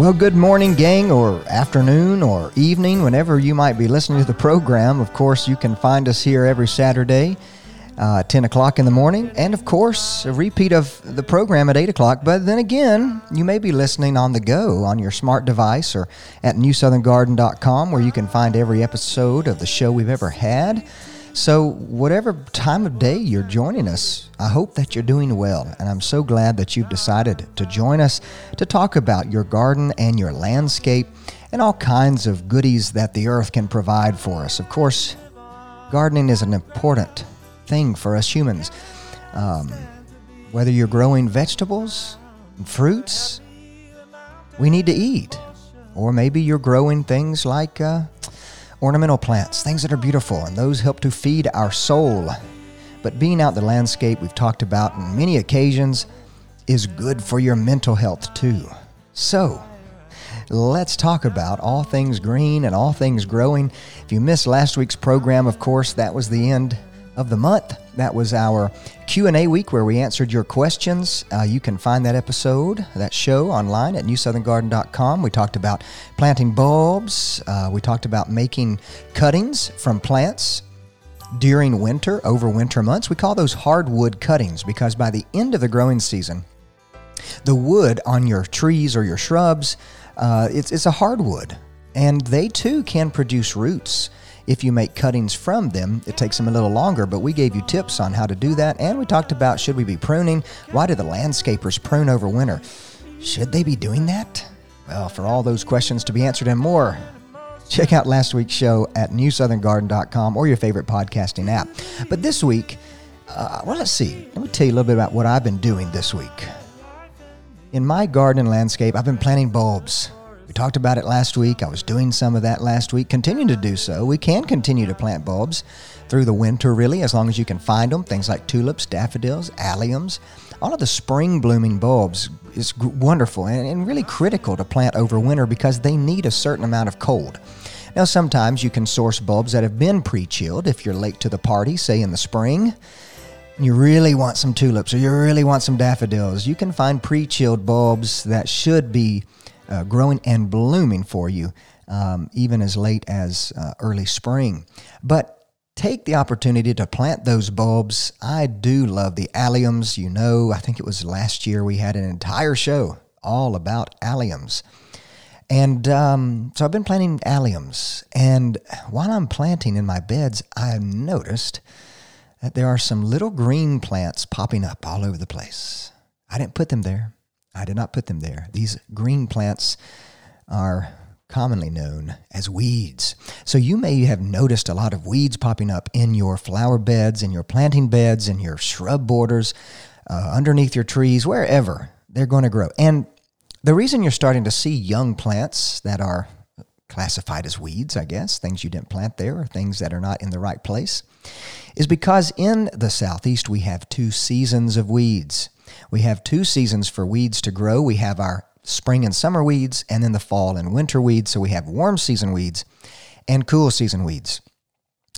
Well, good morning, gang, or afternoon, or evening, whenever you might be listening to the program. Of course, you can find us here every Saturday, uh, 10 o'clock in the morning, and of course, a repeat of the program at 8 o'clock. But then again, you may be listening on the go on your smart device or at newsoutherngarden.com, where you can find every episode of the show we've ever had. So, whatever time of day you're joining us, I hope that you're doing well. And I'm so glad that you've decided to join us to talk about your garden and your landscape and all kinds of goodies that the earth can provide for us. Of course, gardening is an important thing for us humans. Um, whether you're growing vegetables, fruits, we need to eat. Or maybe you're growing things like. Uh, ornamental plants, things that are beautiful, and those help to feed our soul. But being out the landscape, we've talked about on many occasions, is good for your mental health too. So, let's talk about all things green and all things growing. If you missed last week's program, of course, that was the end of the month. That was our Q&A week where we answered your questions. Uh, you can find that episode, that show online at newsoutherngarden.com. We talked about planting bulbs. Uh, we talked about making cuttings from plants during winter, over winter months. We call those hardwood cuttings because by the end of the growing season, the wood on your trees or your shrubs, uh, it's, it's a hardwood. And they too can produce roots. If you make cuttings from them, it takes them a little longer, but we gave you tips on how to do that. And we talked about should we be pruning? Why do the landscapers prune over winter? Should they be doing that? Well, for all those questions to be answered and more, check out last week's show at newsoutherngarden.com or your favorite podcasting app. But this week, uh, well, let's see. Let me tell you a little bit about what I've been doing this week. In my garden and landscape, I've been planting bulbs. We talked about it last week. I was doing some of that last week, continuing to do so. We can continue to plant bulbs through the winter, really, as long as you can find them. Things like tulips, daffodils, alliums. All of the spring blooming bulbs is wonderful and, and really critical to plant over winter because they need a certain amount of cold. Now, sometimes you can source bulbs that have been pre chilled if you're late to the party, say in the spring you really want some tulips or you really want some daffodils, you can find pre chilled bulbs that should be uh, growing and blooming for you, um, even as late as uh, early spring. But take the opportunity to plant those bulbs. I do love the alliums. You know, I think it was last year we had an entire show all about alliums. And um, so I've been planting alliums. And while I'm planting in my beds, I've noticed that there are some little green plants popping up all over the place. I didn't put them there. I did not put them there. These green plants are commonly known as weeds. So you may have noticed a lot of weeds popping up in your flower beds, in your planting beds, in your shrub borders, uh, underneath your trees, wherever they're going to grow. And the reason you're starting to see young plants that are classified as weeds, I guess, things you didn't plant there or things that are not in the right place, is because in the southeast we have two seasons of weeds. We have two seasons for weeds to grow. We have our spring and summer weeds, and then the fall and winter weeds. So we have warm season weeds and cool season weeds.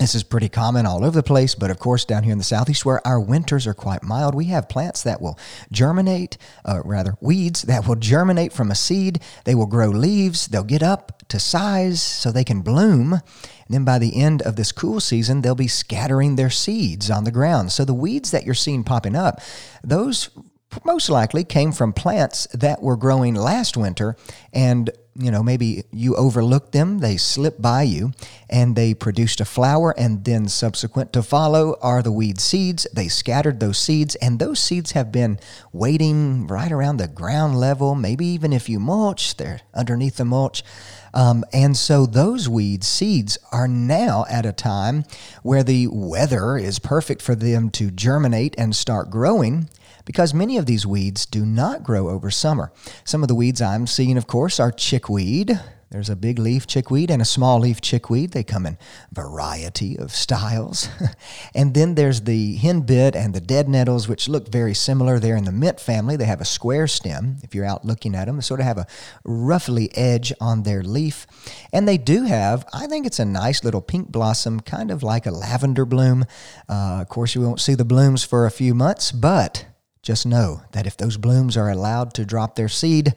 This is pretty common all over the place, but of course, down here in the southeast where our winters are quite mild, we have plants that will germinate, uh, rather, weeds that will germinate from a seed. They will grow leaves, they'll get up to size so they can bloom. And then by the end of this cool season, they'll be scattering their seeds on the ground. So the weeds that you're seeing popping up, those most likely came from plants that were growing last winter and you know, maybe you overlooked them, they slipped by you, and they produced a flower, and then subsequent to follow are the weed seeds. They scattered those seeds, and those seeds have been waiting right around the ground level. Maybe even if you mulch, they're underneath the mulch. Um, and so those weed seeds are now at a time where the weather is perfect for them to germinate and start growing because many of these weeds do not grow over summer. Some of the weeds I'm seeing, of course, are chickweed. There's a big leaf chickweed and a small leaf chickweed. They come in variety of styles. and then there's the henbit and the dead nettles, which look very similar. They're in the mint family. They have a square stem. If you're out looking at them, they sort of have a roughly edge on their leaf. And they do have, I think it's a nice little pink blossom, kind of like a lavender bloom. Uh, of course, you won't see the blooms for a few months, but just know that if those blooms are allowed to drop their seed,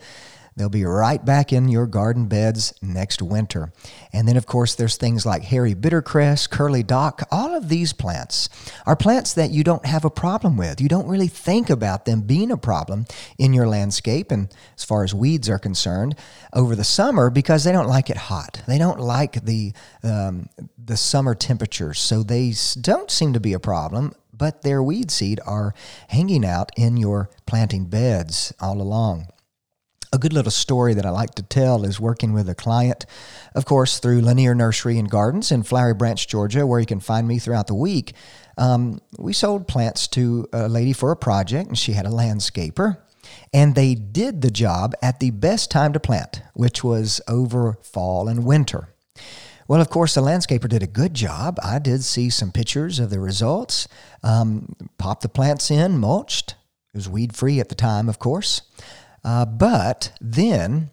they'll be right back in your garden beds next winter. And then, of course, there's things like hairy bittercress, curly dock. All of these plants are plants that you don't have a problem with. You don't really think about them being a problem in your landscape, and as far as weeds are concerned, over the summer because they don't like it hot. They don't like the um, the summer temperatures, so they don't seem to be a problem but their weed seed are hanging out in your planting beds all along. A good little story that I like to tell is working with a client, of course, through Lanier Nursery and Gardens in Flowery Branch, Georgia, where you can find me throughout the week. Um, we sold plants to a lady for a project, and she had a landscaper. And they did the job at the best time to plant, which was over fall and winter. Well, of course, the landscaper did a good job. I did see some pictures of the results. Um, popped the plants in, mulched. It was weed free at the time, of course. Uh, but then,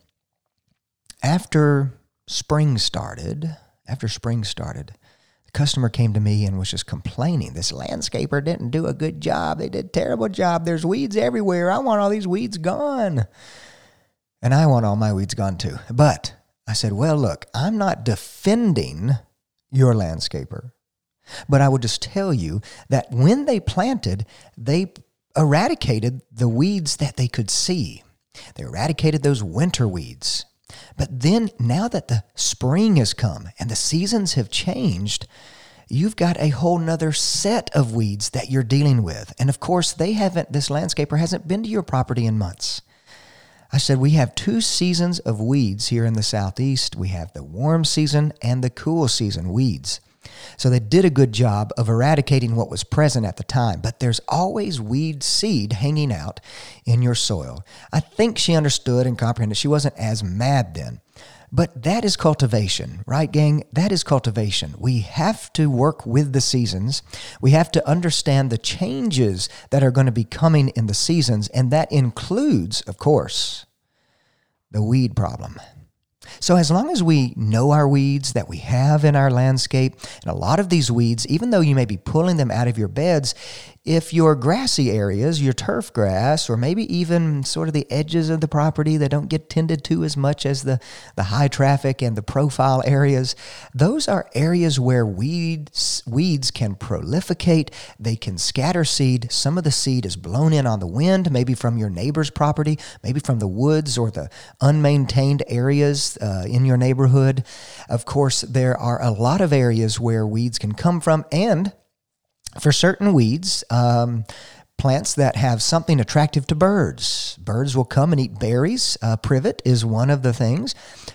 after spring started, after spring started, the customer came to me and was just complaining. This landscaper didn't do a good job. They did a terrible job. There's weeds everywhere. I want all these weeds gone. And I want all my weeds gone too. But I said, Well, look, I'm not defending your landscaper, but I will just tell you that when they planted, they eradicated the weeds that they could see. They eradicated those winter weeds. But then, now that the spring has come and the seasons have changed, you've got a whole nother set of weeds that you're dealing with. And of course, they haven't, this landscaper hasn't been to your property in months. I said, we have two seasons of weeds here in the Southeast. We have the warm season and the cool season weeds. So they did a good job of eradicating what was present at the time, but there's always weed seed hanging out in your soil. I think she understood and comprehended. She wasn't as mad then. But that is cultivation, right, gang? That is cultivation. We have to work with the seasons. We have to understand the changes that are going to be coming in the seasons, and that includes, of course, the weed problem. So, as long as we know our weeds that we have in our landscape, and a lot of these weeds, even though you may be pulling them out of your beds, if your grassy areas, your turf grass, or maybe even sort of the edges of the property that don't get tended to as much as the, the high traffic and the profile areas, those are areas where weeds, weeds can proliferate. They can scatter seed. Some of the seed is blown in on the wind, maybe from your neighbor's property, maybe from the woods or the unmaintained areas uh, in your neighborhood. Of course, there are a lot of areas where weeds can come from, and for certain weeds, um, plants that have something attractive to birds. Birds will come and eat berries. Uh, privet is one of the things.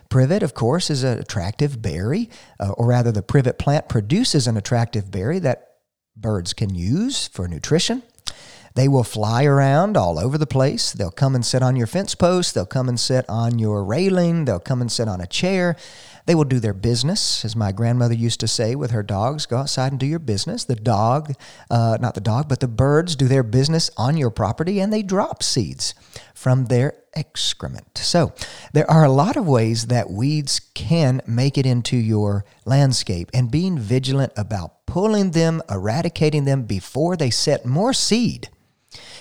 Privet, of course, is an attractive berry, uh, or rather, the privet plant produces an attractive berry that birds can use for nutrition. They will fly around all over the place. They'll come and sit on your fence post. They'll come and sit on your railing. They'll come and sit on a chair. They will do their business, as my grandmother used to say with her dogs go outside and do your business. The dog, uh, not the dog, but the birds do their business on your property and they drop seeds from their excrement. So there are a lot of ways that weeds can make it into your landscape, and being vigilant about pulling them, eradicating them before they set more seed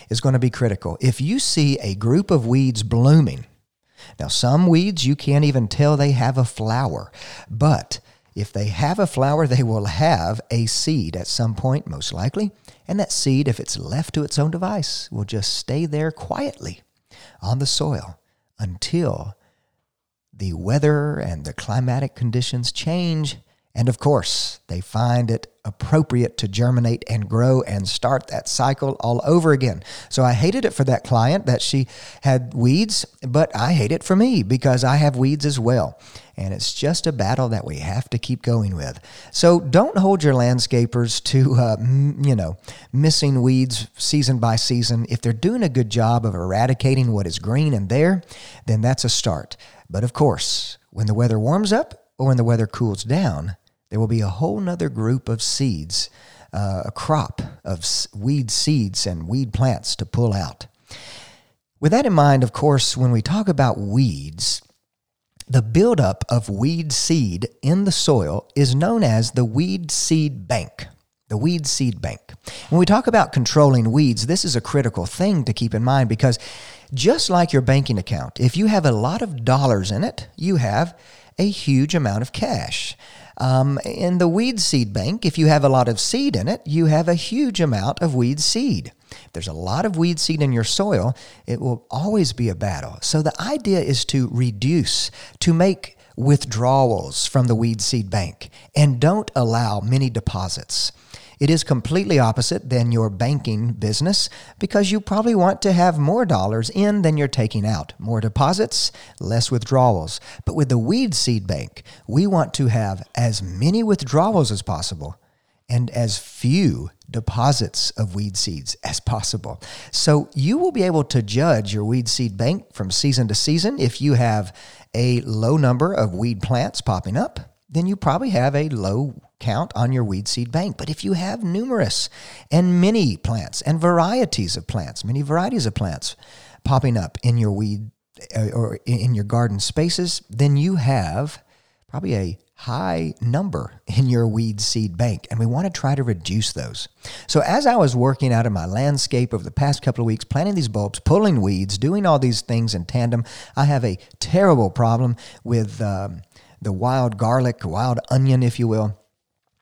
is going to be critical. If you see a group of weeds blooming, now, some weeds you can't even tell they have a flower, but if they have a flower, they will have a seed at some point, most likely. And that seed, if it's left to its own device, will just stay there quietly on the soil until the weather and the climatic conditions change, and of course, they find it appropriate to germinate and grow and start that cycle all over again. So I hated it for that client that she had weeds, but I hate it for me because I have weeds as well. And it's just a battle that we have to keep going with. So don't hold your landscapers to, uh, m- you know, missing weeds season by season. If they're doing a good job of eradicating what is green and there, then that's a start. But of course, when the weather warms up or when the weather cools down, there will be a whole nother group of seeds, uh, a crop of weed seeds and weed plants to pull out. With that in mind, of course, when we talk about weeds, the buildup of weed seed in the soil is known as the weed seed bank. The weed seed bank. When we talk about controlling weeds, this is a critical thing to keep in mind because just like your banking account, if you have a lot of dollars in it, you have a huge amount of cash. Um, in the weed seed bank, if you have a lot of seed in it, you have a huge amount of weed seed. If there's a lot of weed seed in your soil, it will always be a battle. So the idea is to reduce, to make withdrawals from the weed seed bank, and don't allow many deposits. It is completely opposite than your banking business because you probably want to have more dollars in than you're taking out. More deposits, less withdrawals. But with the weed seed bank, we want to have as many withdrawals as possible and as few deposits of weed seeds as possible. So you will be able to judge your weed seed bank from season to season. If you have a low number of weed plants popping up, then you probably have a low count on your weed seed bank. But if you have numerous and many plants and varieties of plants, many varieties of plants popping up in your weed uh, or in your garden spaces, then you have probably a high number in your weed seed bank, and we want to try to reduce those. So, as I was working out in my landscape over the past couple of weeks, planting these bulbs, pulling weeds, doing all these things in tandem, I have a terrible problem with um, the wild garlic, wild onion, if you will.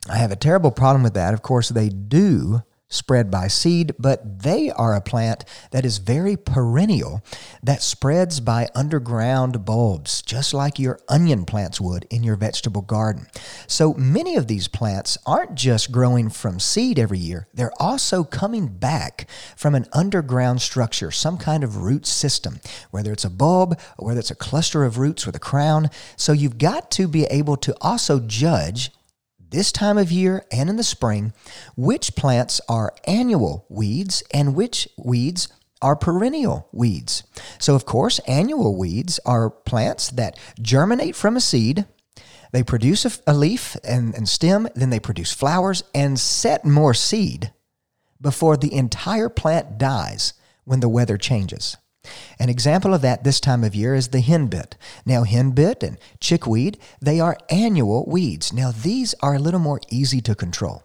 I have a terrible problem with that. Of course, they do spread by seed, but they are a plant that is very perennial that spreads by underground bulbs, just like your onion plants would in your vegetable garden. So many of these plants aren't just growing from seed every year, they're also coming back from an underground structure, some kind of root system, whether it's a bulb or whether it's a cluster of roots with a crown. So you've got to be able to also judge this time of year and in the spring which plants are annual weeds and which weeds are perennial weeds. So, of course, annual weeds are plants that germinate from a seed. They produce a, a leaf and, and stem, then they produce flowers and set more seed before the entire plant dies when the weather changes. An example of that this time of year is the henbit. Now, henbit and chickweed, they are annual weeds. Now, these are a little more easy to control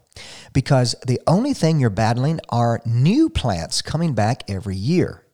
because the only thing you're battling are new plants coming back every year.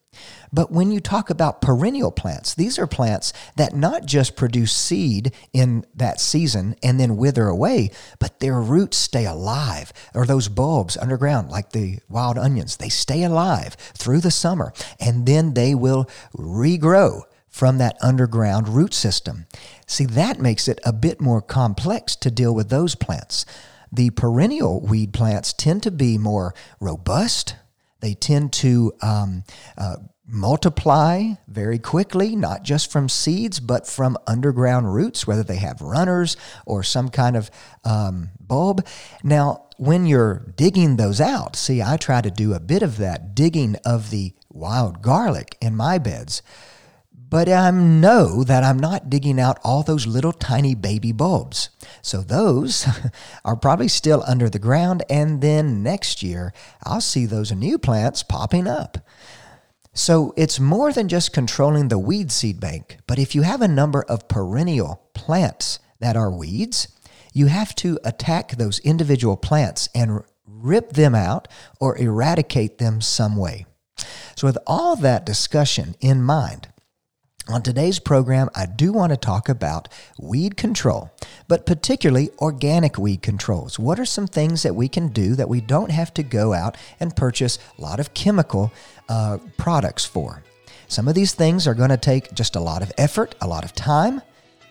But when you talk about perennial plants, these are plants that not just produce seed in that season and then wither away, but their roots stay alive. Or those bulbs underground, like the wild onions, they stay alive through the summer and then they will regrow from that underground root system. See, that makes it a bit more complex to deal with those plants. The perennial weed plants tend to be more robust. They tend to um, uh, multiply very quickly, not just from seeds, but from underground roots, whether they have runners or some kind of um, bulb. Now, when you're digging those out, see, I try to do a bit of that digging of the wild garlic in my beds. But I know that I'm not digging out all those little tiny baby bulbs. So those are probably still under the ground. And then next year, I'll see those new plants popping up. So it's more than just controlling the weed seed bank, but if you have a number of perennial plants that are weeds, you have to attack those individual plants and rip them out or eradicate them some way. So, with all that discussion in mind, on today's program, I do want to talk about weed control, but particularly organic weed controls. What are some things that we can do that we don't have to go out and purchase a lot of chemical uh, products for? Some of these things are going to take just a lot of effort, a lot of time,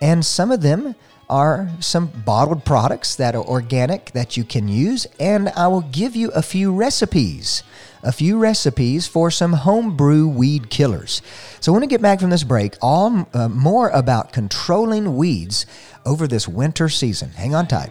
And some of them are some bottled products that are organic that you can use. And I will give you a few recipes, a few recipes for some homebrew weed killers. So when we get back from this break, all uh, more about controlling weeds over this winter season. Hang on tight.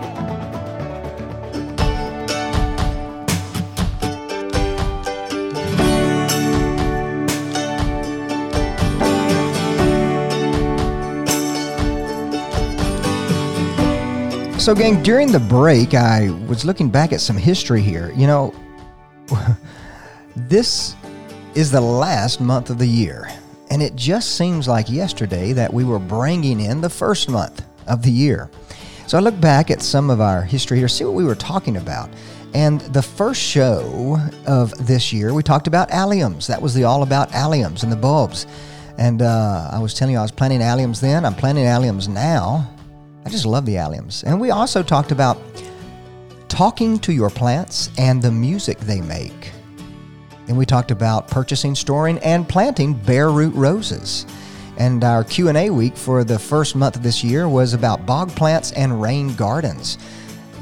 So, gang, during the break, I was looking back at some history here. You know, this is the last month of the year, and it just seems like yesterday that we were bringing in the first month of the year. So, I look back at some of our history here, see what we were talking about. And the first show of this year, we talked about alliums. That was the all about alliums and the bulbs. And uh, I was telling you I was planting alliums then. I'm planting alliums now. I just love the alliums. And we also talked about talking to your plants and the music they make. Then we talked about purchasing, storing, and planting bare root roses. And our Q&A week for the first month of this year was about bog plants and rain gardens.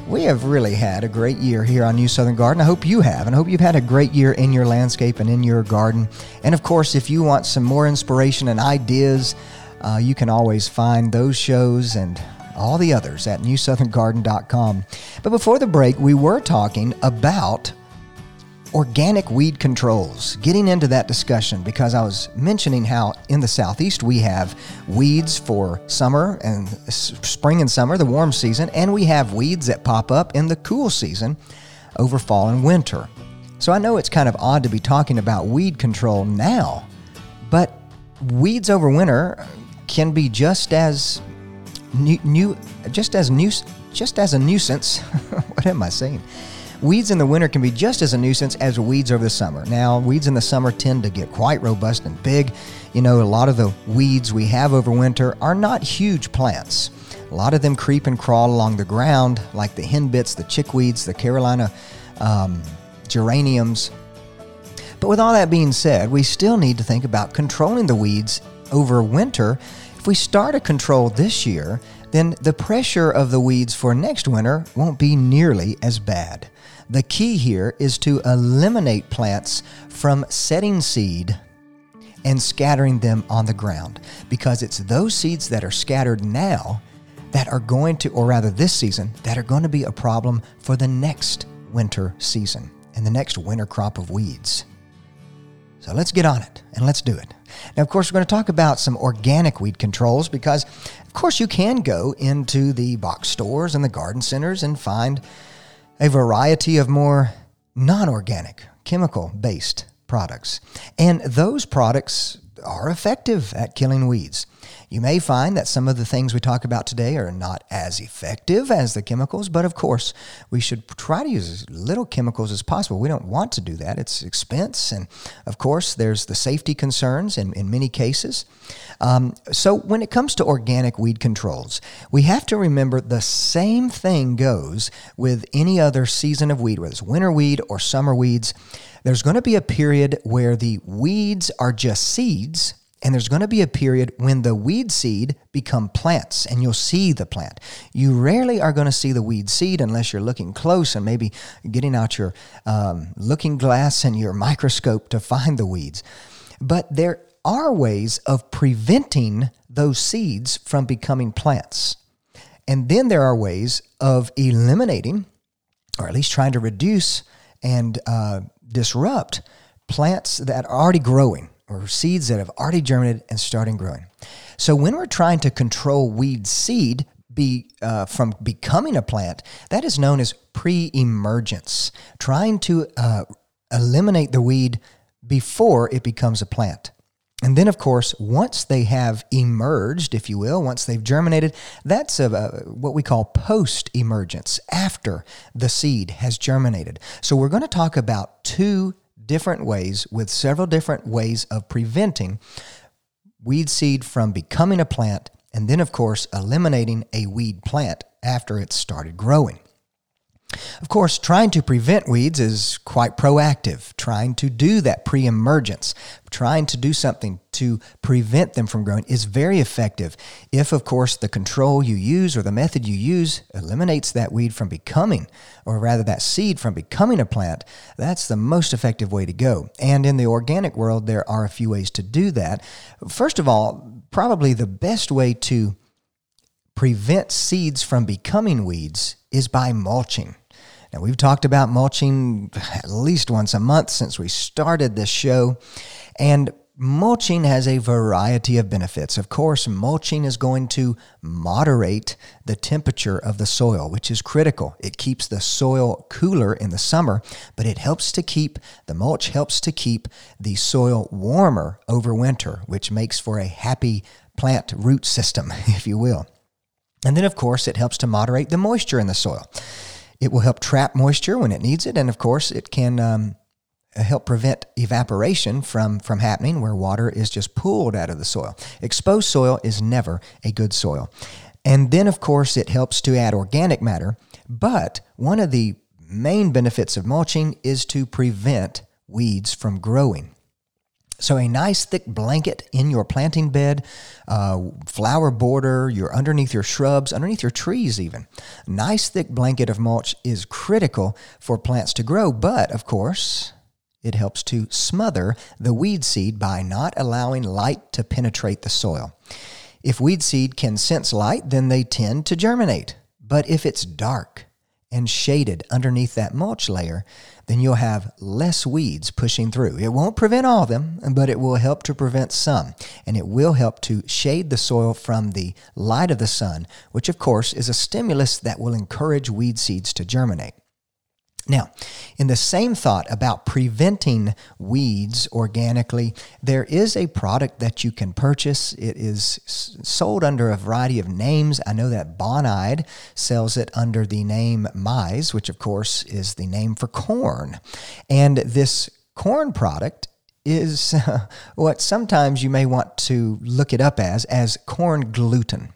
We have really had a great year here on New Southern Garden. I hope you have, and I hope you've had a great year in your landscape and in your garden. And of course, if you want some more inspiration and ideas, uh, you can always find those shows and all the others at newsoutherngarden.com. But before the break, we were talking about organic weed controls, getting into that discussion because I was mentioning how in the southeast we have weeds for summer and spring and summer, the warm season, and we have weeds that pop up in the cool season over fall and winter. So I know it's kind of odd to be talking about weed control now, but weeds over winter can be just as new, new just as new, just as a nuisance. what am I saying? Weeds in the winter can be just as a nuisance as weeds over the summer. Now, weeds in the summer tend to get quite robust and big. You know, a lot of the weeds we have over winter are not huge plants. A lot of them creep and crawl along the ground, like the henbits, the chickweeds, the Carolina um, geraniums. But with all that being said, we still need to think about controlling the weeds over winter we start a control this year, then the pressure of the weeds for next winter won't be nearly as bad. The key here is to eliminate plants from setting seed and scattering them on the ground because it's those seeds that are scattered now that are going to, or rather this season, that are going to be a problem for the next winter season and the next winter crop of weeds. So let's get on it and let's do it. Now, of course, we're going to talk about some organic weed controls because, of course, you can go into the box stores and the garden centers and find a variety of more non organic, chemical based products. And those products are effective at killing weeds. You may find that some of the things we talk about today are not as effective as the chemicals, but of course, we should try to use as little chemicals as possible. We don't want to do that, it's expense. And of course, there's the safety concerns in, in many cases. Um, so, when it comes to organic weed controls, we have to remember the same thing goes with any other season of weed, whether it's winter weed or summer weeds. There's going to be a period where the weeds are just seeds and there's going to be a period when the weed seed become plants and you'll see the plant. You rarely are going to see the weed seed unless you're looking close and maybe getting out your um, looking glass and your microscope to find the weeds. But there are ways of preventing those seeds from becoming plants. And then there are ways of eliminating, or at least trying to reduce and uh, disrupt plants that are already growing or seeds that have already germinated and starting growing. So when we're trying to control weed seed be uh, from becoming a plant, that is known as pre-emergence, trying to uh, eliminate the weed before it becomes a plant. And then, of course, once they have emerged, if you will, once they've germinated, that's a, a, what we call post emergence, after the seed has germinated. So, we're going to talk about two different ways with several different ways of preventing weed seed from becoming a plant, and then, of course, eliminating a weed plant after it's started growing. Of course, trying to prevent weeds is quite proactive, trying to do that pre emergence, trying to do something to prevent them from growing is very effective. If, of course, the control you use or the method you use eliminates that weed from becoming, or rather that seed from becoming a plant, that's the most effective way to go. And in the organic world, there are a few ways to do that. First of all, probably the best way to prevent seeds from becoming weeds is by mulching. Now, we've talked about mulching at least once a month since we started this show, and mulching has a variety of benefits. Of course, mulching is going to moderate the temperature of the soil, which is critical. It keeps the soil cooler in the summer, but it helps to keep, the mulch helps to keep the soil warmer over winter, which makes for a happy plant root system, if you will. And then, of course, it helps to moderate the moisture in the soil. It will help trap moisture when it needs it, and of course, it can um, help prevent evaporation from, from happening where water is just pulled out of the soil. Exposed soil is never a good soil. And then, of course, it helps to add organic matter. But one of the main benefits of mulching is to prevent weeds from growing. So, a nice thick blanket in your planting bed, uh, flower border, you're underneath your shrubs, underneath your trees, even. Nice thick blanket of mulch is critical for plants to grow, but of course, it helps to smother the weed seed by not allowing light to penetrate the soil. If weed seed can sense light, then they tend to germinate. But if it's dark, and shaded underneath that mulch layer, then you'll have less weeds pushing through. It won't prevent all of them, but it will help to prevent some. And it will help to shade the soil from the light of the sun, which of course is a stimulus that will encourage weed seeds to germinate. Now, in the same thought about preventing weeds organically, there is a product that you can purchase. It is sold under a variety of names. I know that Bonide sells it under the name Maize, which of course is the name for corn. And this corn product is what sometimes you may want to look it up as as corn gluten.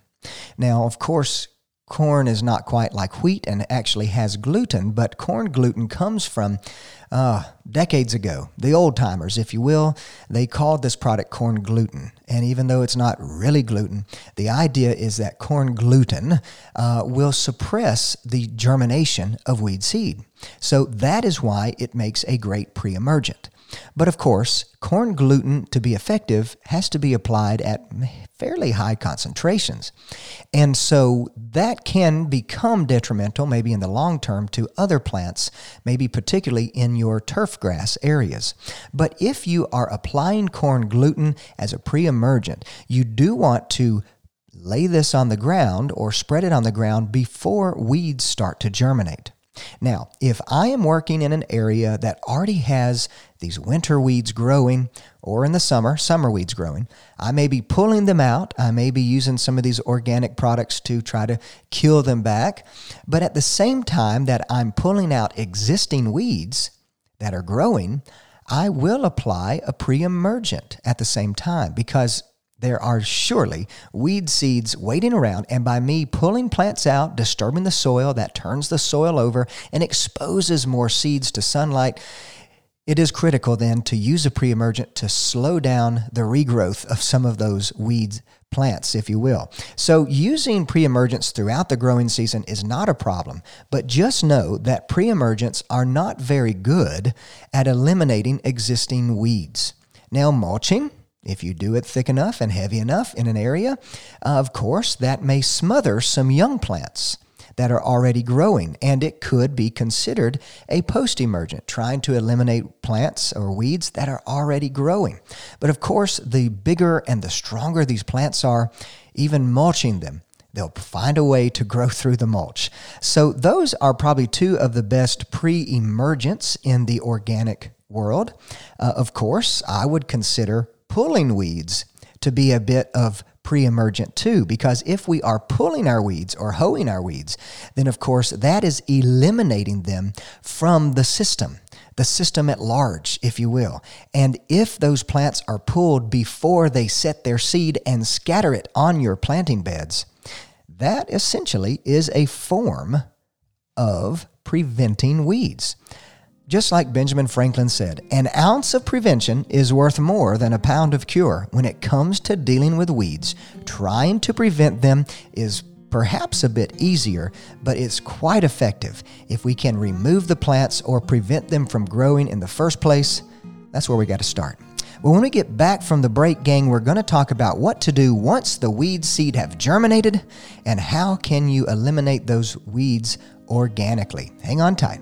Now, of course, corn is not quite like wheat and actually has gluten, but corn gluten comes from uh, decades ago. The old timers, if you will, they called this product corn gluten. And even though it's not really gluten, the idea is that corn gluten uh, will suppress the germination of weed seed. So that is why it makes a great pre emergent. But of course, corn gluten to be effective has to be applied at fairly high concentrations. And so that can become detrimental, maybe in the long term, to other plants, maybe particularly in your turf grass areas. But if you are applying corn gluten as a pre emergent, you do want to lay this on the ground or spread it on the ground before weeds start to germinate. Now, if I am working in an area that already has these winter weeds growing, or in the summer, summer weeds growing, I may be pulling them out. I may be using some of these organic products to try to kill them back. But at the same time that I'm pulling out existing weeds that are growing, I will apply a pre emergent at the same time because there are surely weed seeds waiting around, and by me pulling plants out, disturbing the soil, that turns the soil over and exposes more seeds to sunlight. It is critical then to use a pre emergent to slow down the regrowth of some of those weeds plants, if you will. So, using pre emergents throughout the growing season is not a problem, but just know that pre emergents are not very good at eliminating existing weeds. Now, mulching if you do it thick enough and heavy enough in an area, of course, that may smother some young plants. that are already growing, and it could be considered a post emergent, trying to eliminate plants or weeds that are already growing. But of course, the bigger and the stronger these plants are, even mulching them, they'll find a way to grow through the mulch. So, those are probably two of the best pre emergents in the organic world. Uh, of course, I would consider pulling weeds to be a bit of pre emergent too, because if we are pulling our weeds or hoeing our weeds, then of course that is eliminating them from the system, the system at large, if you will. And if those plants are pulled before they set their seed and scatter it on your planting beds, that essentially is a form of preventing weeds. Just like Benjamin Franklin said, an ounce of prevention is worth more than a pound of cure. When it comes to dealing with weeds, trying to prevent them is perhaps a bit easier, but it's quite effective. If we can remove the plants or prevent them from growing in the first place, that's where we got to start. Well, when we get back from the break, gang, we're going to talk about what to do once the weed seed have germinated and how can you eliminate those weeds organically. Hang on tight.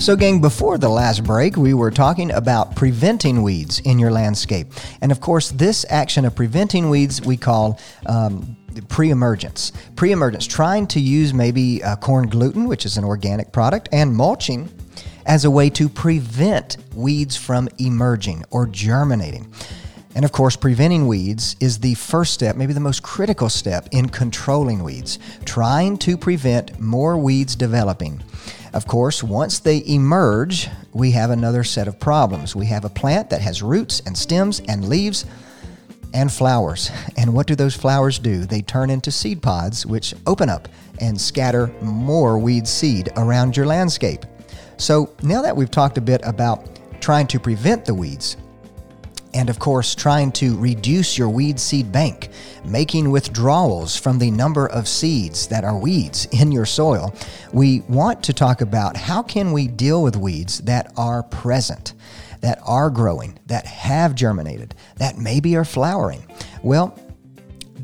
So, gang, before the last break, we were talking about preventing weeds in your landscape. And of course, this action of preventing weeds we call um, pre-emergence. Pre-emergence, trying to use maybe uh, corn gluten, which is an organic product, and mulching as a way to prevent weeds from emerging or germinating. And of course, preventing weeds is the first step, maybe the most critical step in controlling weeds, trying to prevent more weeds developing. Of course, once they emerge, we have another set of problems. We have a plant that has roots and stems and leaves and flowers. And what do those flowers do? They turn into seed pods, which open up and scatter more weed seed around your landscape. So, now that we've talked a bit about trying to prevent the weeds, and of course, trying to reduce your weed seed bank, making withdrawals from the number of seeds that are weeds in your soil, we want to talk about how can we deal with weeds that are present, that are growing, that have germinated, that maybe are flowering. Well,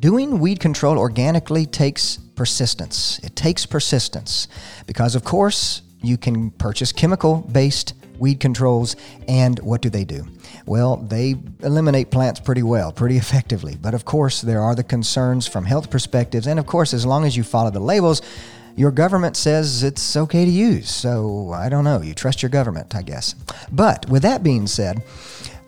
doing weed control organically takes persistence. It takes persistence because, of course, you can purchase chemical based weed controls, and what do they do? Well, they eliminate plants pretty well, pretty effectively. But of course, there are the concerns from health perspectives, and of course, as long as you follow the labels, your government says it's okay to use. So I don't know. You trust your government, I guess. But with that being said,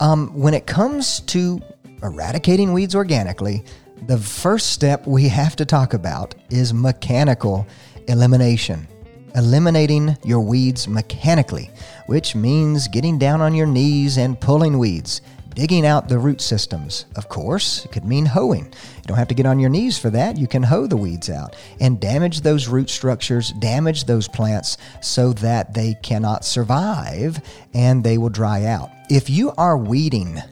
um, when it comes to eradicating weeds organically, the first step we have to talk about is mechanical elimination eliminating your weeds mechanically, which means getting down on your knees and pulling weeds, digging out the root systems. Of course, it could mean hoeing. You don't have to get on your knees for that. You can hoe the weeds out and damage those root structures, damage those plants so that they cannot survive and they will dry out. If you are weeding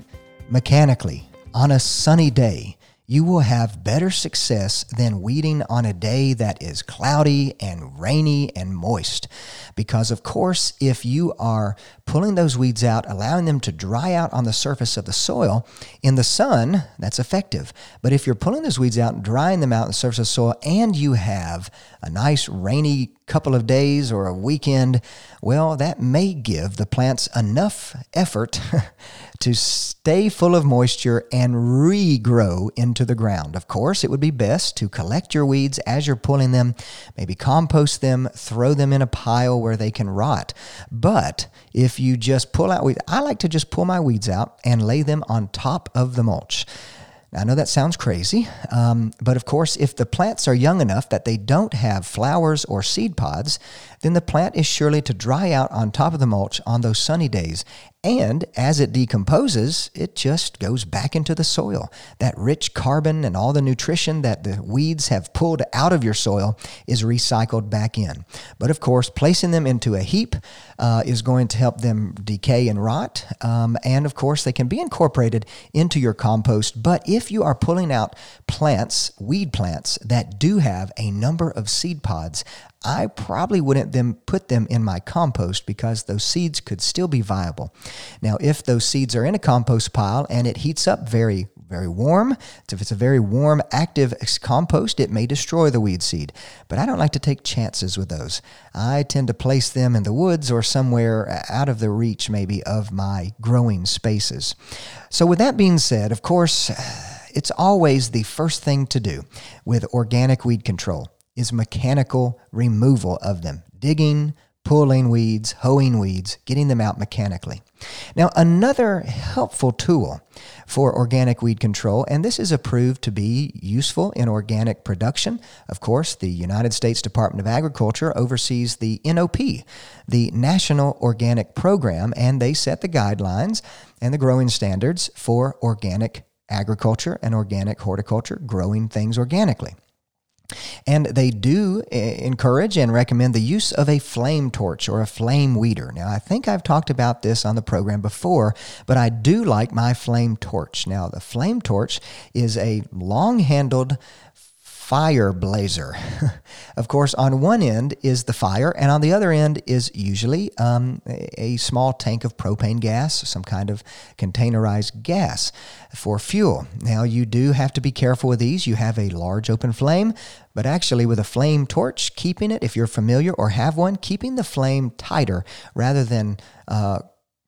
mechanically on a sunny day, you will have better success than weeding on a day that is cloudy and rainy and moist. Because, of course, if you are pulling those weeds out, allowing them to dry out on the surface of the soil in the sun, that's effective. But if you're pulling those weeds out and drying them out on the surface of the soil and you have a nice rainy couple of days or a weekend, well, that may give the plants enough effort to stay full of moisture and regrow into the ground. Of course, it would be best to collect your weeds as you're pulling them, maybe compost them, throw them in a pile where they can rot. But if you just pull out weeds, I like to just pull my weeds out and lay them on top of the mulch. I know that sounds crazy, um, but of course, if the plants are young enough that they don't have flowers or seed pods, then the plant is surely to dry out on top of the mulch on those sunny days. And as it decomposes, it just goes back into the soil. That rich carbon and all the nutrition that the weeds have pulled out of your soil is recycled back in. But of course, placing them into a heap uh, is going to help them decay and rot. Um, and of course, they can be incorporated into your compost. But if you are pulling out plants, weed plants, that do have a number of seed pods, I probably wouldn't then put them in my compost because those seeds could still be viable. Now, if those seeds are in a compost pile and it heats up very, very warm, if it's a very warm, active compost, it may destroy the weed seed. But I don't like to take chances with those. I tend to place them in the woods or somewhere out of the reach, maybe, of my growing spaces. So, with that being said, of course, it's always the first thing to do with organic weed control is mechanical removal of them, digging, pulling weeds, hoeing weeds, getting them out mechanically. Now, another helpful tool for organic weed control, and this is approved to be useful in organic production. Of course, the United States Department of Agriculture oversees the NOP, the National Organic Program, and they set the guidelines and the growing standards for organic agriculture and organic horticulture, growing things organically. And they do eh, encourage and recommend the use of a flame torch or a flame weeder. Now, I think I've talked about this on the program before, but I do like my flame torch. Now, the flame torch is a long handled fire blazer. of course, on one end is the fire, and on the other end is usually um, a small tank of propane gas, some kind of containerized gas for fuel. Now, you do have to be careful with these. You have a large open flame, but actually, with a flame torch, keeping it, if you're familiar or have one, keeping the flame tighter rather than uh,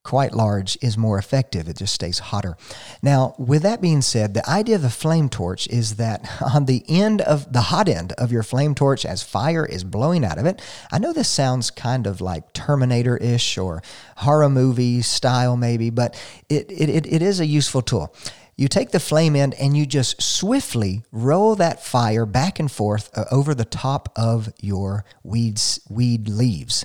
quite large is more effective. It just stays hotter. Now, with that being said, the idea of a flame torch is that on the end of the hot end of your flame torch, as fire is blowing out of it, I know this sounds kind of like Terminator ish or horror movie style, maybe, but it, it, it is a useful tool. You take the flame end and you just swiftly roll that fire back and forth uh, over the top of your weeds, weed leaves.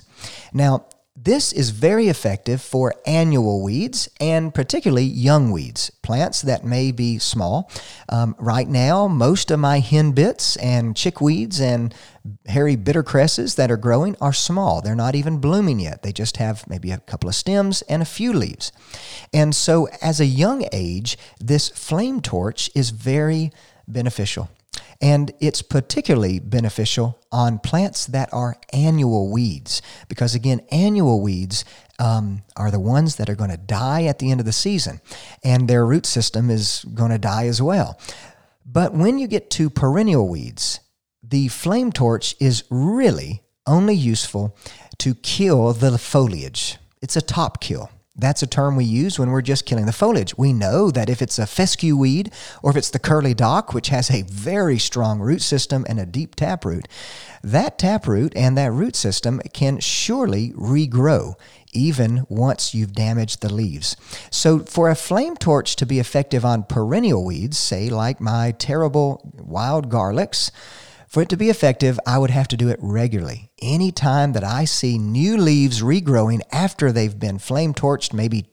Now, this is very effective for annual weeds and particularly young weeds, plants that may be small. Um, right now, most of my henbits and chickweeds and hairy bittercresses that are growing are small. They're not even blooming yet. They just have maybe a couple of stems and a few leaves. And so, as a young age, this flame torch is very beneficial. And it's particularly beneficial on plants that are annual weeds, because again, annual weeds um, are the ones that are going to die at the end of the season, and their root system is going to die as well. But when you get to perennial weeds, the flame torch is really only useful to kill the foliage. It's a top kill. That's a term we use when we're just killing the foliage. We know that if it's a fescue weed or if it's the curly dock, which has a very strong root system and a deep taproot, that taproot and that root system can surely regrow even once you've damaged the leaves. So, for a flame torch to be effective on perennial weeds, say like my terrible wild garlics, for it to be effective, I would have to do it regularly. Anytime that I see new leaves regrowing after they've been flame torched, maybe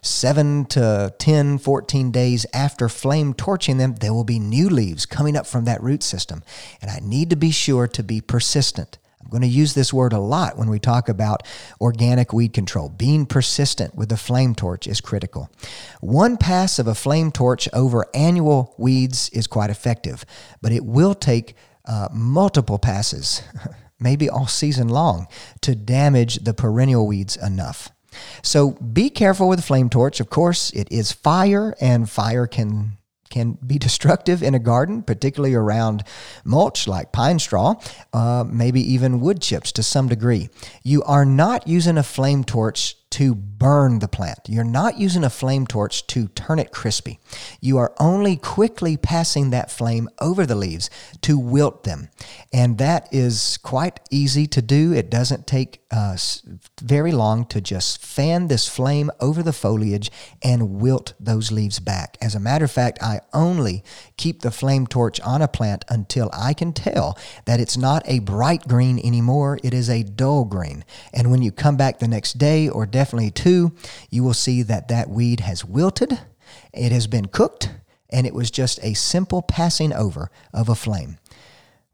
7 to 10, 14 days after flame torching them, there will be new leaves coming up from that root system. And I need to be sure to be persistent. I'm going to use this word a lot when we talk about organic weed control. Being persistent with the flame torch is critical. One pass of a flame torch over annual weeds is quite effective, but it will take uh, multiple passes, maybe all season long, to damage the perennial weeds enough. So be careful with the flame torch. Of course, it is fire, and fire can can be destructive in a garden, particularly around mulch like pine straw, uh, maybe even wood chips to some degree. You are not using a flame torch to burn the plant. You're not using a flame torch to turn it crispy. You are only quickly passing that flame over the leaves to wilt them. And that is quite easy to do. It doesn't take uh, very long to just fan this flame over the foliage and wilt those leaves back. As a matter of fact, I only keep the flame torch on a plant until I can tell that it's not a bright green anymore, it is a dull green. And when you come back the next day or definitely two, you will see that that weed has wilted, it has been cooked, and it was just a simple passing over of a flame.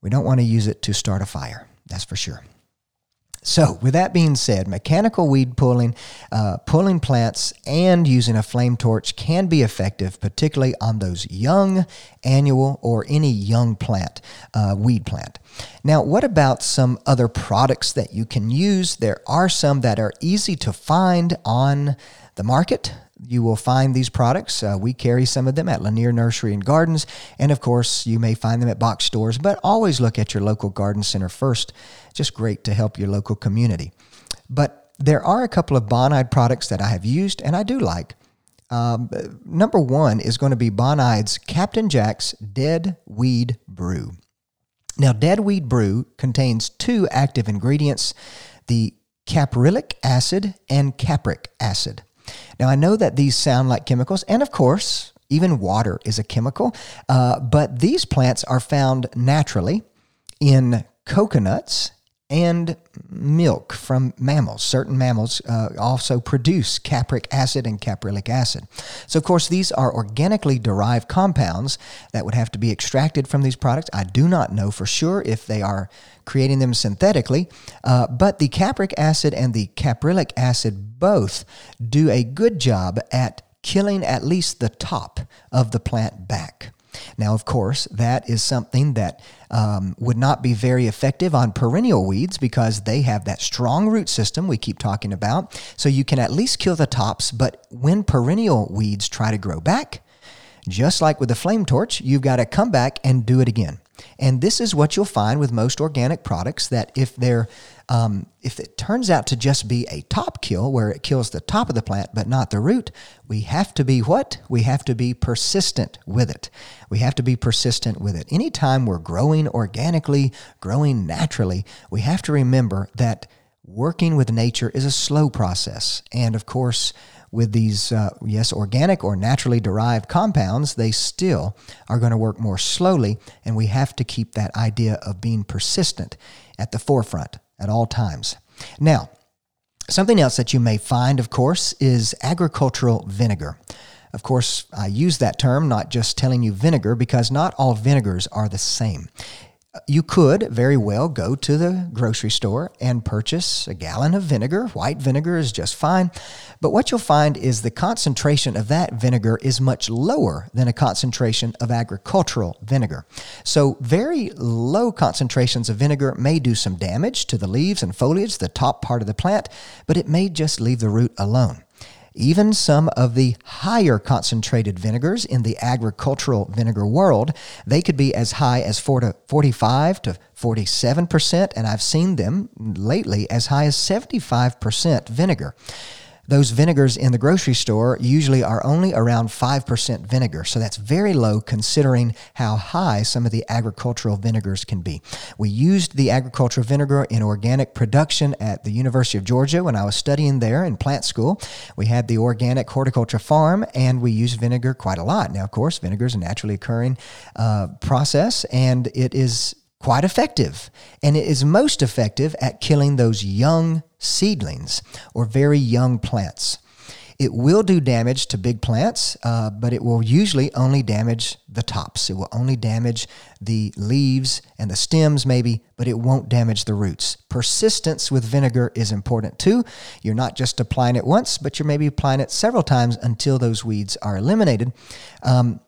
We don't want to use it to start a fire, that's for sure. So, with that being said, mechanical weed pulling, uh, pulling plants, and using a flame torch can be effective, particularly on those young, annual, or any young plant, uh, weed plant. Now, what about some other products that you can use? There are some that are easy to find on the market you will find these products. Uh, we carry some of them at Lanier Nursery and Gardens, and of course, you may find them at box stores, but always look at your local garden center first. Just great to help your local community. But there are a couple of Bonide products that I have used and I do like. Um, number one is going to be Bonide's Captain Jack's Dead Weed Brew. Now, Dead Weed Brew contains two active ingredients the caprylic acid and capric acid. Now, I know that these sound like chemicals, and of course, even water is a chemical, uh, but these plants are found naturally in coconuts and milk from mammals. Certain mammals uh, also produce capric acid and caprylic acid. So, of course, these are organically derived compounds that would have to be extracted from these products. I do not know for sure if they are creating them synthetically, uh, but the capric acid and the caprylic acid both do a good job at killing at least the top of the plant back. Now, of course, that is something that um, would not be very effective on perennial weeds because they have that strong root system we keep talking about. So you can at least kill the tops, but when perennial weeds try to grow back, just like with the flame torch, you've got to come back and do it again. And this is what you'll find with most organic products that if they're um, if it turns out to just be a top kill where it kills the top of the plant but not the root, we have to be what? We have to be persistent with it. We have to be persistent with it. Anytime we're growing organically, growing naturally, we have to remember that working with nature is a slow process. And of course, with these, uh, yes, organic or naturally derived compounds, they still are going to work more slowly. And we have to keep that idea of being persistent at the forefront at all times. Now, something else that you may find, of course, is agricultural vinegar. Of course, I use that term, not just telling you vinegar, because not all vinegars are the same you could very well go to the grocery store and purchase a gallon of vinegar. White vinegar is just fine. But what you'll find is the concentration of that vinegar is much lower than a concentration of agricultural vinegar. So, very low concentrations of vinegar may do some damage to the leaves and foliage, the top part of the plant, but it may just leave the root alone. Even some of the higher concentrated vinegars in the agricultural vinegar world, they could be as high as 45 to 47%, and I've seen them lately as high as 75% vinegar. Those vinegars in the grocery store usually are only around 5% vinegar, so that's very low considering how high some of the agricultural vinegars can be. We used the agricultural vinegar in organic production at the University of Georgia when I was studying there in plant school. We had the organic horticulture farm and we used vinegar quite a lot. Now, of course, vinegar is a naturally occurring uh, process and it is quite effective. And it is most effective at killing those young seedlings or very young plants. It will do damage to big plants, uh, but it will usually only damage the tops. It will only damage the leaves and the stems, maybe, but it won't damage the roots. Persistence with vinegar is important too. You're not just applying it once, but you're maybe applying it several times until those weeds are eliminated. Um,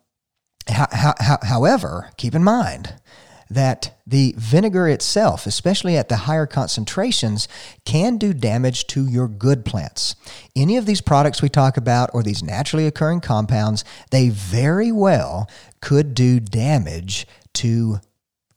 ho- ho- however, keep in mind, that the vinegar itself, especially at the higher concentrations, can do damage to your good plants. Any of these products we talk about or these naturally occurring compounds, they very well could do damage to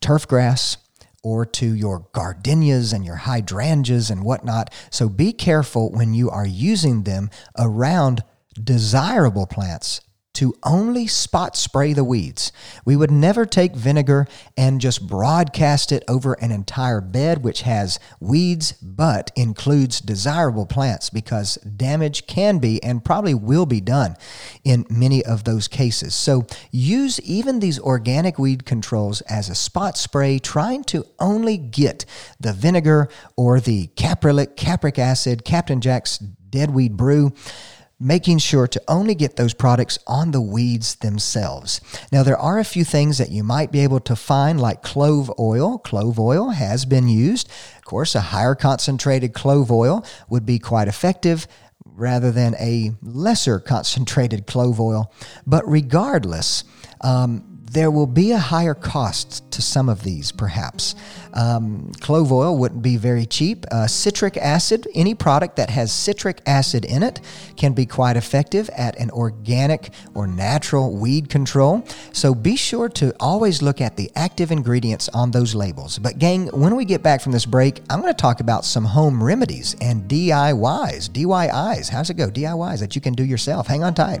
turf grass or to your gardenias and your hydrangeas and whatnot. So be careful when you are using them around desirable plants to only spot spray the weeds. We would never take vinegar and just broadcast it over an entire bed which has weeds but includes desirable plants because damage can be and probably will be done in many of those cases. So use even these organic weed controls as a spot spray, trying to only get the vinegar or the caprylic, capric acid, Captain Jack's dead weed brew making sure to only get those products on the weeds themselves. Now, there are a few things that you might be able to find, like clove oil. Clove oil has been used. Of course, a higher concentrated clove oil would be quite effective rather than a lesser concentrated clove oil. But regardless, um, there will be a higher cost to some of these, perhaps. Um, clove oil wouldn't be very cheap. Uh, citric acid, any product that has citric acid in it, can be quite effective at an organic or natural weed control. So be sure to always look at the active ingredients on those labels. But, gang, when we get back from this break, I'm going to talk about some home remedies and DIYs. DIYs. How's it go? DIYs that you can do yourself. Hang on tight.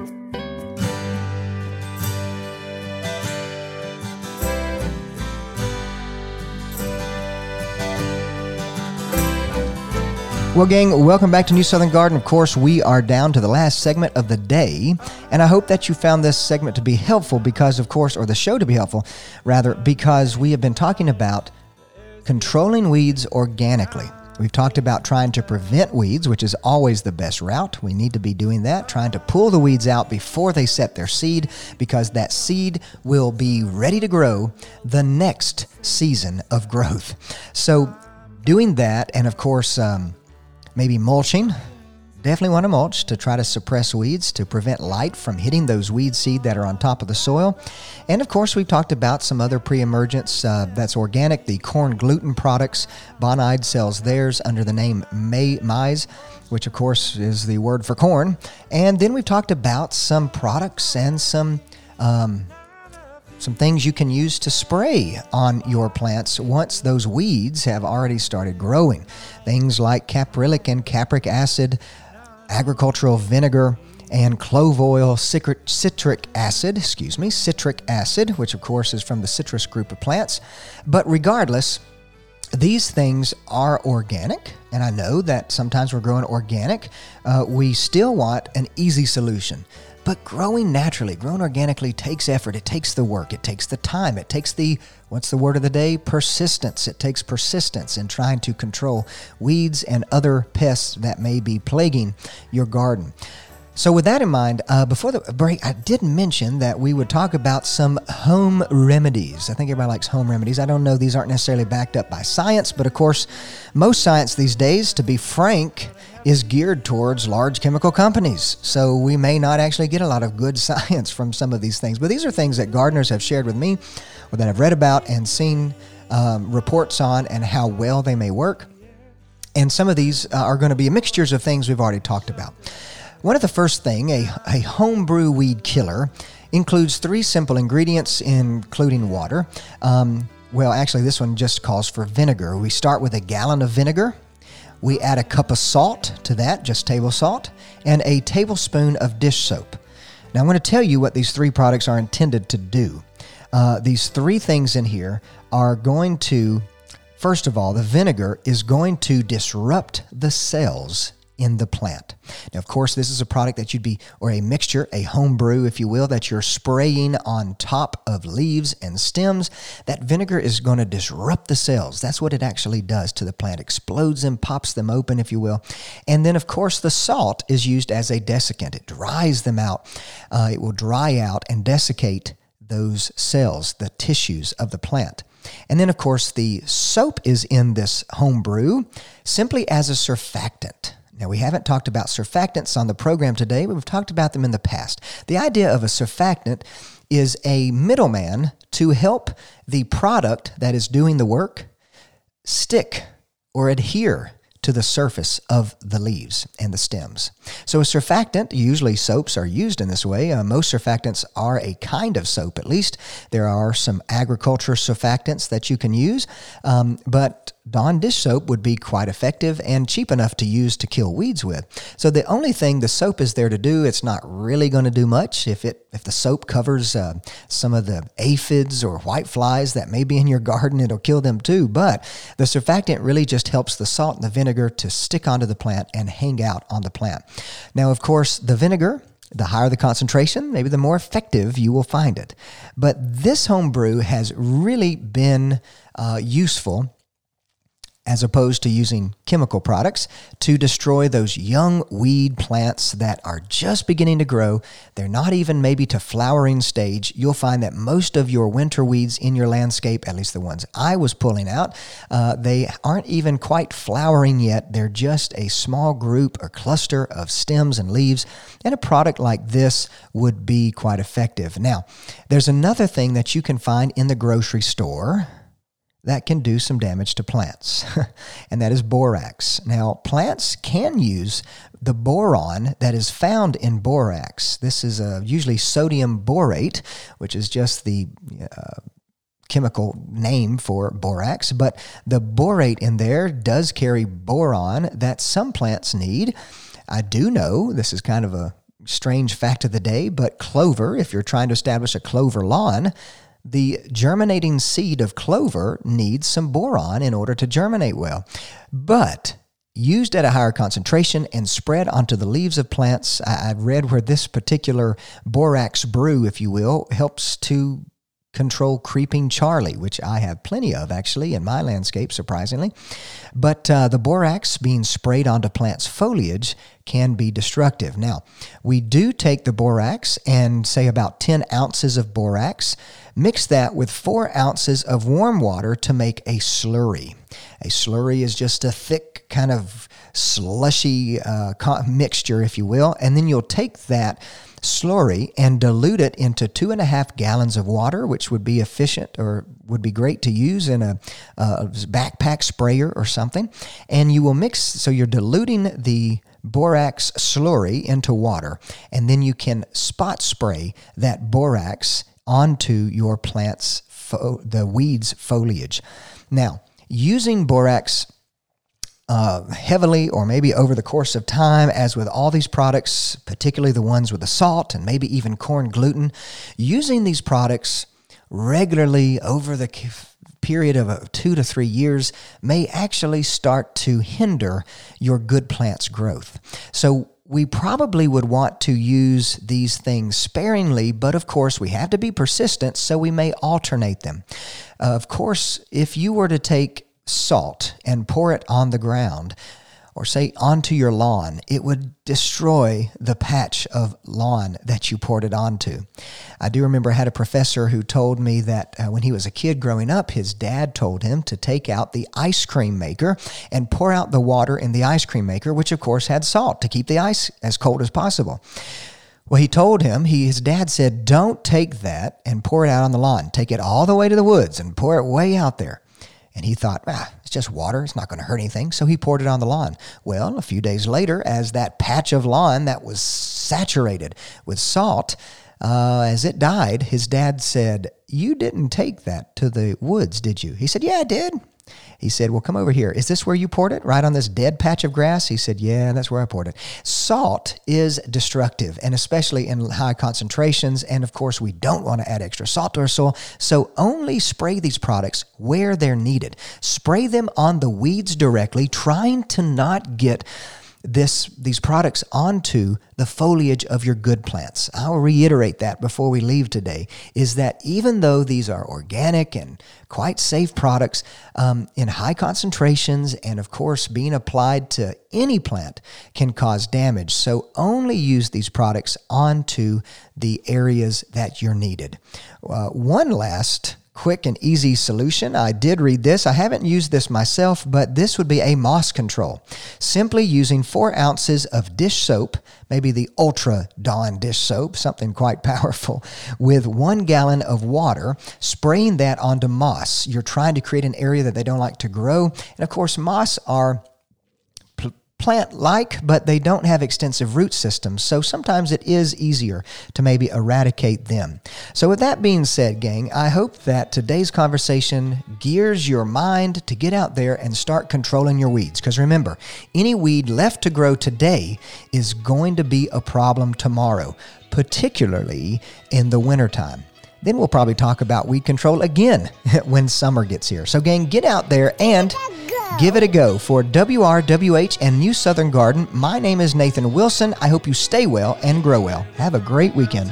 Well, gang, welcome back to New Southern Garden. Of course, we are down to the last segment of the day, and I hope that you found this segment to be helpful because, of course, or the show to be helpful, rather, because we have been talking about controlling weeds organically. We've talked about trying to prevent weeds, which is always the best route. We need to be doing that, trying to pull the weeds out before they set their seed, because that seed will be ready to grow the next season of growth. So, doing that, and of course, um, maybe mulching. Definitely want to mulch to try to suppress weeds, to prevent light from hitting those weed seed that are on top of the soil. And of course, we've talked about some other pre emergence uh, that's organic, the corn gluten products. Bonide sells theirs under the name May- Maize, which of course is the word for corn. And then we've talked about some products and some. Um, some things you can use to spray on your plants once those weeds have already started growing. Things like caprylic and capric acid, agricultural vinegar, and clove oil, citric acid, excuse me, citric acid, which of course is from the citrus group of plants. But regardless, these things are organic, and I know that sometimes we're growing organic. Uh, we still want an easy solution. But growing naturally, growing organically takes effort. It takes the work. It takes the time. It takes the, what's the word of the day? Persistence. It takes persistence in trying to control weeds and other pests that may be plaguing your garden. So, with that in mind, uh, before the break, I did mention that we would talk about some home remedies. I think everybody likes home remedies. I don't know, these aren't necessarily backed up by science, but of course, most science these days, to be frank, is geared towards large chemical companies. So, we may not actually get a lot of good science from some of these things. But these are things that gardeners have shared with me or that I've read about and seen um, reports on and how well they may work. And some of these uh, are going to be mixtures of things we've already talked about. One of the first thing, a, a homebrew weed killer, includes three simple ingredients, including water. Um, well, actually, this one just calls for vinegar. We start with a gallon of vinegar. We add a cup of salt to that, just table salt, and a tablespoon of dish soap. Now, I'm going to tell you what these three products are intended to do. Uh, these three things in here are going to, first of all, the vinegar is going to disrupt the cells in the plant. Now, of course, this is a product that you'd be, or a mixture, a home brew, if you will, that you're spraying on top of leaves and stems. That vinegar is going to disrupt the cells. That's what it actually does to the plant, explodes them, pops them open, if you will. And then, of course, the salt is used as a desiccant. It dries them out. Uh, it will dry out and desiccate those cells, the tissues of the plant. And then, of course, the soap is in this home brew simply as a surfactant. Now, we haven't talked about surfactants on the program today, but we've talked about them in the past. The idea of a surfactant is a middleman to help the product that is doing the work stick or adhere to the surface of the leaves and the stems. So, a surfactant, usually soaps are used in this way. Uh, most surfactants are a kind of soap, at least. There are some agriculture surfactants that you can use, um, but Dawn dish soap would be quite effective and cheap enough to use to kill weeds with. So the only thing the soap is there to do, it's not really going to do much. If it if the soap covers uh, some of the aphids or white flies that may be in your garden, it'll kill them too. But the surfactant really just helps the salt and the vinegar to stick onto the plant and hang out on the plant. Now, of course, the vinegar the higher the concentration, maybe the more effective you will find it. But this home brew has really been uh, useful as opposed to using chemical products to destroy those young weed plants that are just beginning to grow. They're not even maybe to flowering stage. You'll find that most of your winter weeds in your landscape, at least the ones I was pulling out, uh, they aren't even quite flowering yet. They're just a small group or cluster of stems and leaves, and a product like this would be quite effective. Now, there's another thing that you can find in the grocery store that can do some damage to plants, and that is borax. Now, plants can use the boron that is found in borax. This is a, usually sodium borate, which is just the uh, chemical name for borax, but the borate in there does carry boron that some plants need. I do know this is kind of a strange fact of the day, but clover, if you're trying to establish a clover lawn, the germinating seed of clover needs some boron in order to germinate well. But used at a higher concentration and spread onto the leaves of plants, I've read where this particular borax brew, if you will, helps to control creeping Charlie, which I have plenty of actually in my landscape, surprisingly. But uh, the borax being sprayed onto plants' foliage can be destructive. Now, we do take the borax and say about 10 ounces of borax, mix that with 4 ounces of warm water to make a slurry. A slurry is just a thick, kind of slushy uh, mixture, if you will, and then you'll take that slurry and dilute it into two and a half gallons of water, which would be efficient or would be great to use in a, a backpack sprayer or something. And you will mix, so you're diluting the borax slurry into water, and then you can spot spray that borax onto your plant's fo- the weeds foliage. Now, using borax uh, heavily or maybe over the course of time, as with all these products, particularly the ones with the salt and maybe even corn gluten, using these products regularly over the period of two to three years may actually start to hinder your good plant's growth. So, we probably would want to use these things sparingly, but of course, we have to be persistent, so we may alternate them. Uh, of course, if you were to take salt and pour it on the ground, or say onto your lawn, it would destroy the patch of lawn that you poured it onto. I do remember I had a professor who told me that uh, when he was a kid growing up, his dad told him to take out the ice cream maker and pour out the water in the ice cream maker, which of course had salt to keep the ice as cold as possible. Well, he told him, he, his dad said, don't take that and pour it out on the lawn. Take it all the way to the woods and pour it way out there. And he thought, ah, it's just water. It's not going to hurt anything. So he poured it on the lawn. Well, a few days later, as that patch of lawn that was saturated with salt, uh, as it died, his dad said, You didn't take that to the woods, did you? He said, Yeah, I did. He said, Well, come over here. Is this where you poured it? Right on this dead patch of grass? He said, Yeah, that's where I poured it. Salt is destructive, and especially in high concentrations. And of course, we don't want to add extra salt to our soil. So only spray these products where they're needed. Spray them on the weeds directly, trying to not get this these products onto the foliage of your good plants. I'll reiterate that before we leave today is that even though these are organic and quite safe products um, in high concentrations and of course being applied to any plant can cause damage. So only use these products onto the areas that you're needed. Uh, one last quick and easy solution. I did read this. I haven't used this myself, but this would be a moss control. Simply using four ounces of dish soap, maybe the Ultra Dawn dish soap, something quite powerful, with one gallon of water, spraying that onto moss. You're trying to create an area that they don't like to grow. And of course, moss are plant like, but they don't have extensive root systems, so sometimes it is easier to maybe eradicate them. So, with that being said, gang, I hope that today's conversation gears your mind to get out there and start controlling your weeds. Because remember, any weed left to grow today is going to be a problem tomorrow, particularly in the wintertime. Then we'll probably talk about weed control again when summer gets here. So, gang, get out there and Give it a go. For WRWH and New Southern Garden, my name is Nathan Wilson. I hope you stay well and grow well. Have a great weekend.